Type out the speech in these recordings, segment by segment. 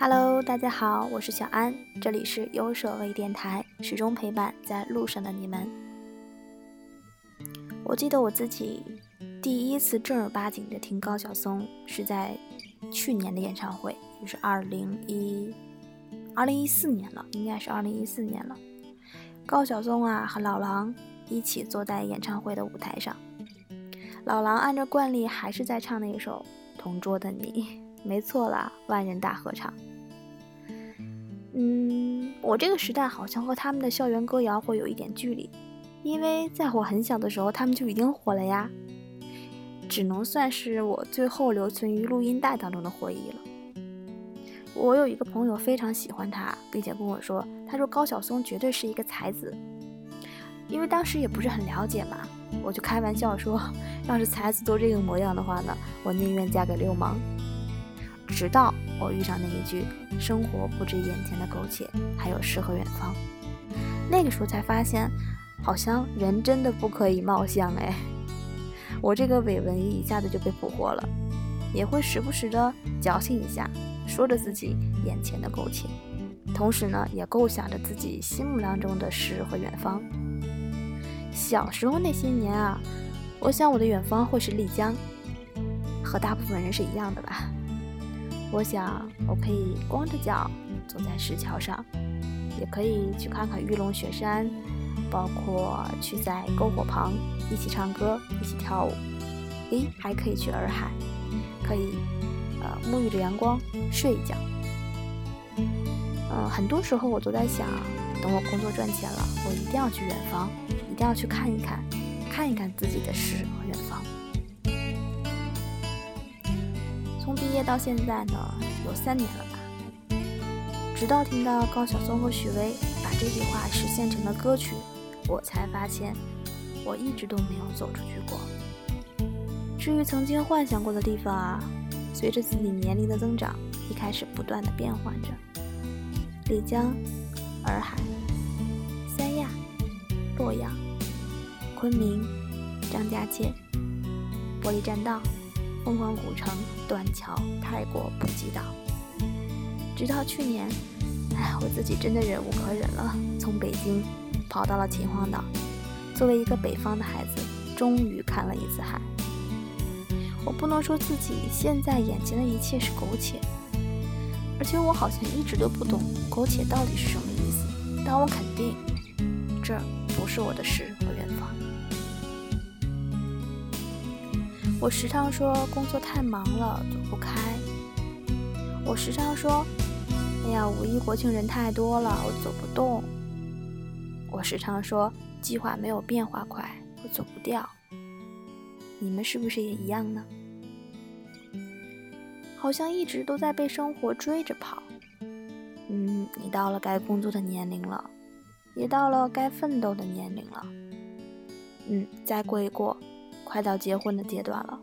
Hello，大家好，我是小安，这里是优舍微电台，始终陪伴在路上的你们。我记得我自己第一次正儿八经的听高晓松是在去年的演唱会，就是二零一二零一四年了，应该是二零一四年了。高晓松啊和老狼一起坐在演唱会的舞台上，老狼按照惯例还是在唱那一首《同桌的你》。没错啦，万人大合唱。嗯，我这个时代好像和他们的校园歌谣会有一点距离，因为在我很小的时候，他们就已经火了呀，只能算是我最后留存于录音带当中的回忆了。我有一个朋友非常喜欢他，并且跟我说，他说高晓松绝对是一个才子。因为当时也不是很了解嘛，我就开玩笑说，要是才子都这个模样的话呢，我宁愿嫁给流氓。直到我遇上那一句“生活不止眼前的苟且，还有诗和远方”，那个时候才发现，好像人真的不可以貌相哎。我这个伪文艺一下子就被俘获了，也会时不时的矫情一下，说着自己眼前的苟且，同时呢，也构想着自己心目当中的诗和远方。小时候那些年啊，我想我的远方会是丽江，和大部分人是一样的吧。我想，我可以光着脚走在石桥上，也可以去看看玉龙雪山，包括去在篝火旁一起唱歌、一起跳舞。诶，还可以去洱海，可以呃沐浴着阳光睡一觉。嗯，很多时候我都在想，等我工作赚钱了，我一定要去远方，一定要去看一看，看一看自己的诗和远方。毕业到现在呢，有三年了吧。直到听到高晓松和许巍把这句话实现成了歌曲，我才发现我一直都没有走出去过。至于曾经幻想过的地方啊，随着自己年龄的增长，一开始不断的变换着：丽江、洱海、三亚、洛阳、昆明、张家界、玻璃栈道。凤凰古城、断桥、泰国普吉岛，直到去年，哎，我自己真的忍无可忍了，从北京跑到了秦皇岛。作为一个北方的孩子，终于看了一次海。我不能说自己现在眼前的一切是苟且，而且我好像一直都不懂苟且到底是什么意思。但我肯定，这不是我的诗我时常说工作太忙了走不开。我时常说，哎呀，五一国庆人太多了，我走不动。我时常说计划没有变化快，我走不掉。你们是不是也一样呢？好像一直都在被生活追着跑。嗯，你到了该工作的年龄了，也到了该奋斗的年龄了。嗯，再过一过。快到结婚的阶段了，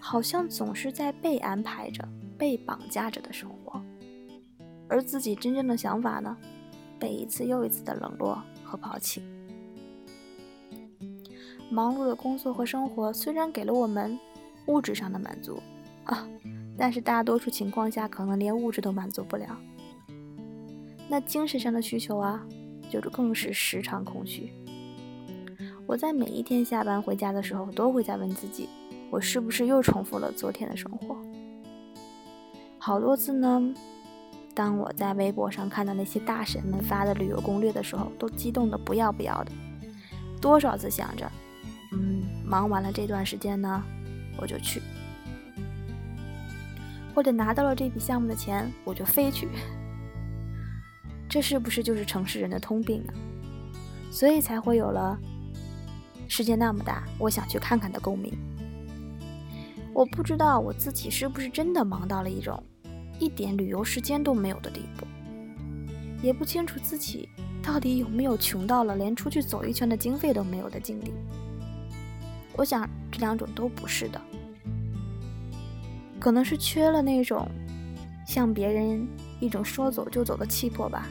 好像总是在被安排着、被绑架着的生活，而自己真正的想法呢，被一次又一次的冷落和抛弃。忙碌的工作和生活虽然给了我们物质上的满足啊，但是大多数情况下可能连物质都满足不了。那精神上的需求啊，就更是时常空虚。我在每一天下班回家的时候，都会在问自己：我是不是又重复了昨天的生活？好多次呢。当我在微博上看到那些大神们发的旅游攻略的时候，都激动的不要不要的。多少次想着，嗯，忙完了这段时间呢，我就去；或者拿到了这笔项目的钱，我就飞去。这是不是就是城市人的通病呢？所以才会有了。世界那么大，我想去看看的共鸣。我不知道我自己是不是真的忙到了一种一点旅游时间都没有的地步，也不清楚自己到底有没有穷到了连出去走一圈的经费都没有的境地。我想这两种都不是的，可能是缺了那种向别人一种说走就走的气魄吧。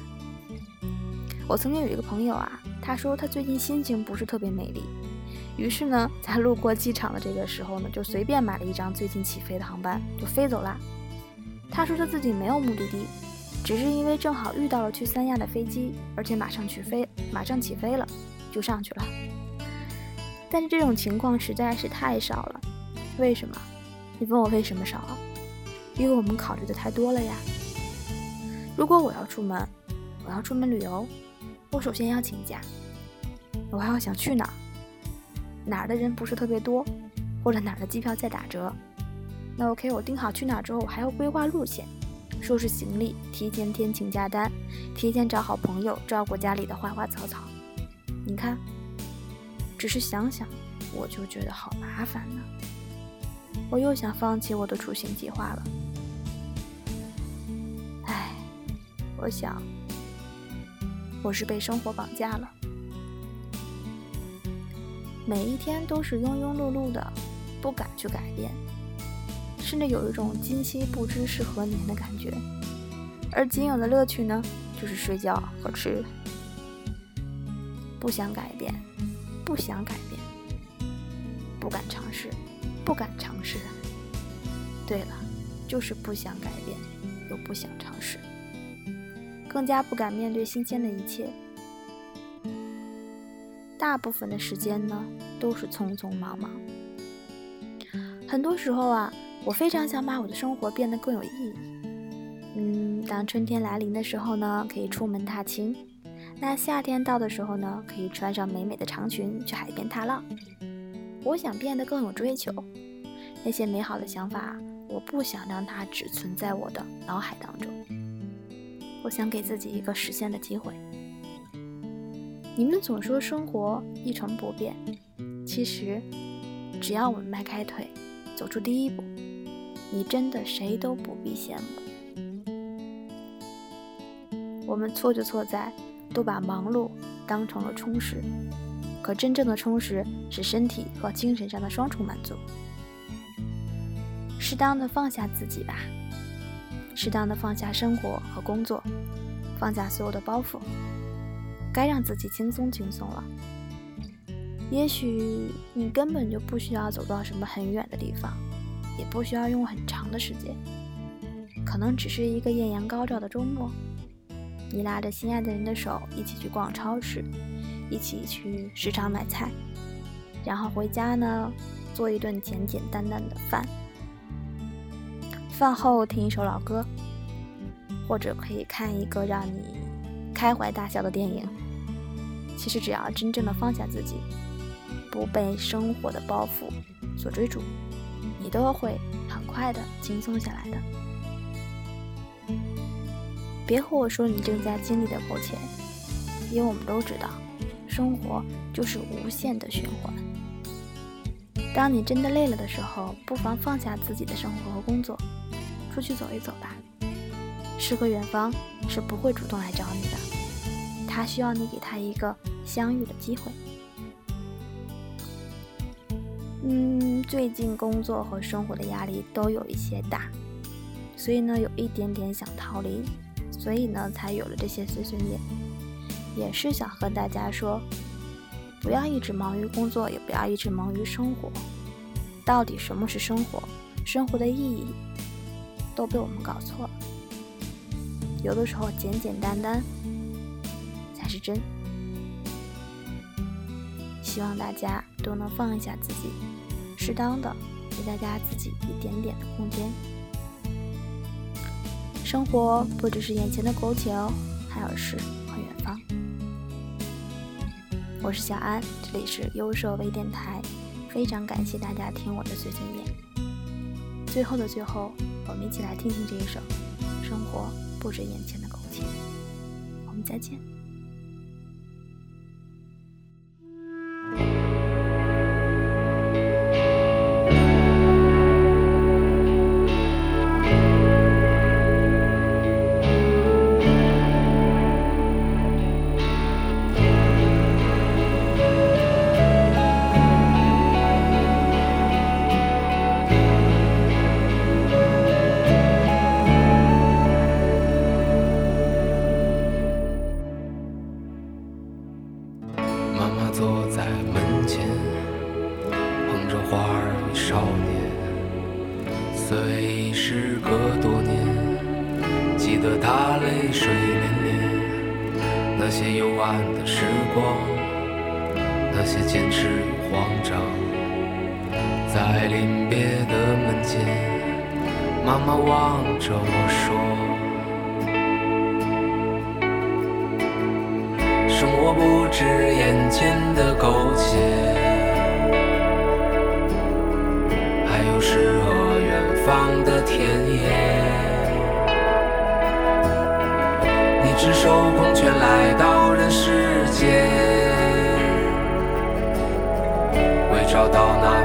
我曾经有一个朋友啊，他说他最近心情不是特别美丽。于是呢，在路过机场的这个时候呢，就随便买了一张最近起飞的航班，就飞走了。他说他自己没有目的地，只是因为正好遇到了去三亚的飞机，而且马上去飞，马上起飞了，就上去了。但是这种情况实在是太少了，为什么？你问我为什么少？因为我们考虑的太多了呀。如果我要出门，我要出门旅游，我首先要请假，我还要想去哪儿，哪儿的人不是特别多，或者哪儿的机票在打折。那 OK，我订好去哪儿之后，我还要规划路线，收拾行李，提前填请假单，提前找好朋友照顾家里的花花草草。你看。只是想想，我就觉得好麻烦呢。我又想放弃我的出行计划了。唉，我想，我是被生活绑架了。每一天都是庸庸碌碌的，不敢去改变，甚至有一种今夕不知是何年的感觉。而仅有的乐趣呢，就是睡觉和吃，不想改变。不想改变，不敢尝试，不敢尝试。对了，就是不想改变，又不想尝试，更加不敢面对新鲜的一切。大部分的时间呢，都是匆匆忙忙。很多时候啊，我非常想把我的生活变得更有意义。嗯，当春天来临的时候呢，可以出门踏青。那夏天到的时候呢，可以穿上美美的长裙去海边踏浪。我想变得更有追求，那些美好的想法，我不想让它只存在我的脑海当中。我想给自己一个实现的机会。你们总说生活一成不变，其实只要我们迈开腿，走出第一步，你真的谁都不必羡慕。我们错就错在。都把忙碌当成了充实，可真正的充实是身体和精神上的双重满足。适当的放下自己吧，适当的放下生活和工作，放下所有的包袱，该让自己轻松轻松了。也许你根本就不需要走到什么很远的地方，也不需要用很长的时间，可能只是一个艳阳高照的周末。你拉着心爱的人的手，一起去逛超市，一起去市场买菜，然后回家呢，做一顿简简单单的饭。饭后听一首老歌，或者可以看一个让你开怀大笑的电影。其实只要真正的放下自己，不被生活的包袱所追逐，你都会很快的轻松下来的。别和我说你正在经历的苟且，因为我们都知道，生活就是无限的循环。当你真的累了的时候，不妨放下自己的生活和工作，出去走一走吧。诗和远方是不会主动来找你的，他需要你给他一个相遇的机会。嗯，最近工作和生活的压力都有一些大，所以呢，有一点点想逃离。所以呢，才有了这些碎碎念，也是想和大家说，不要一直忙于工作，也不要一直忙于生活。到底什么是生活？生活的意义都被我们搞错了。有的时候，简简单单才是真。希望大家都能放一下自己，适当的给大家自己一点点的空间。生活不只是眼前的苟且哦，还有诗和远方。我是小安，这里是优设微电台，非常感谢大家听我的碎碎念。最后的最后，我们一起来听听这一首《生活不止眼前的苟且》。我们再见。虽时隔多年。记得他泪水涟涟，那些幽暗的时光，那些坚持与慌张，在临别的门前，妈妈望着我说。生活不止眼前的赤手空拳来到人世间，为找到那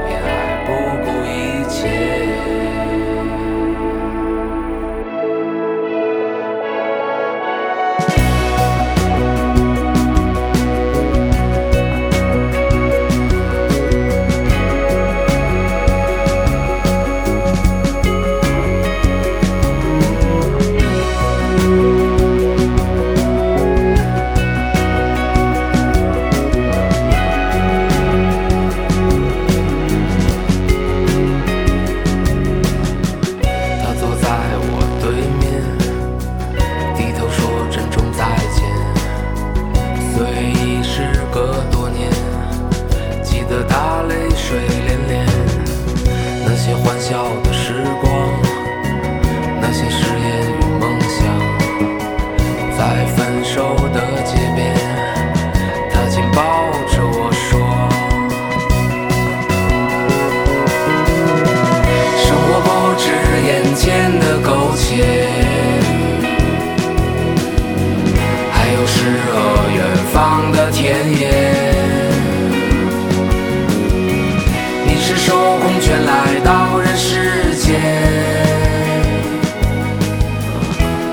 空拳来到人世间，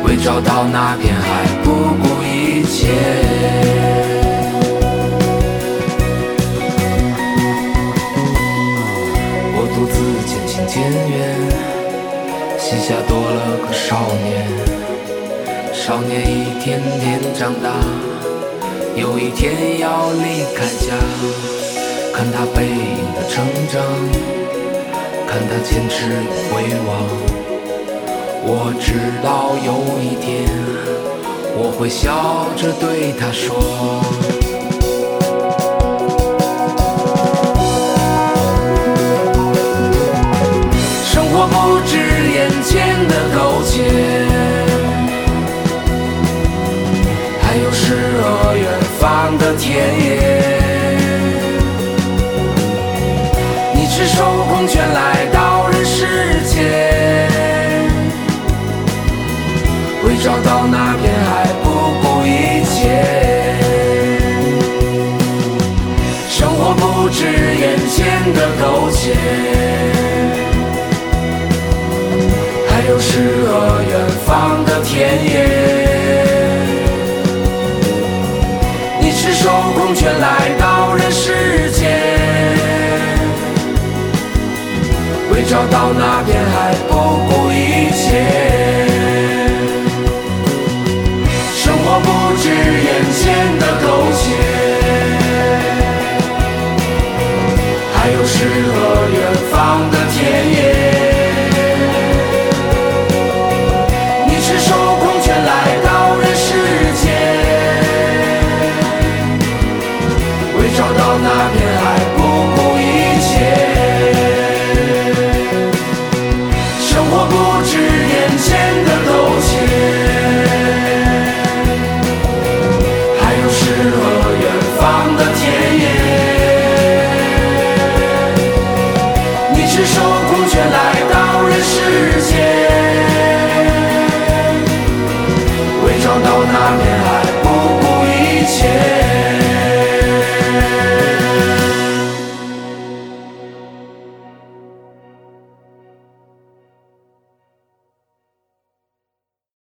为找到那片海不顾一切。我独自渐行渐远，膝下多了个少年。少年一天天长大，有一天要离开家。看他背影的成长，看他坚持与回望。我知道有一天，我会笑着对他说。眼前的苟且。还有诗和远方的田野。你赤手空拳来到人世间，为找到那片海不顾一切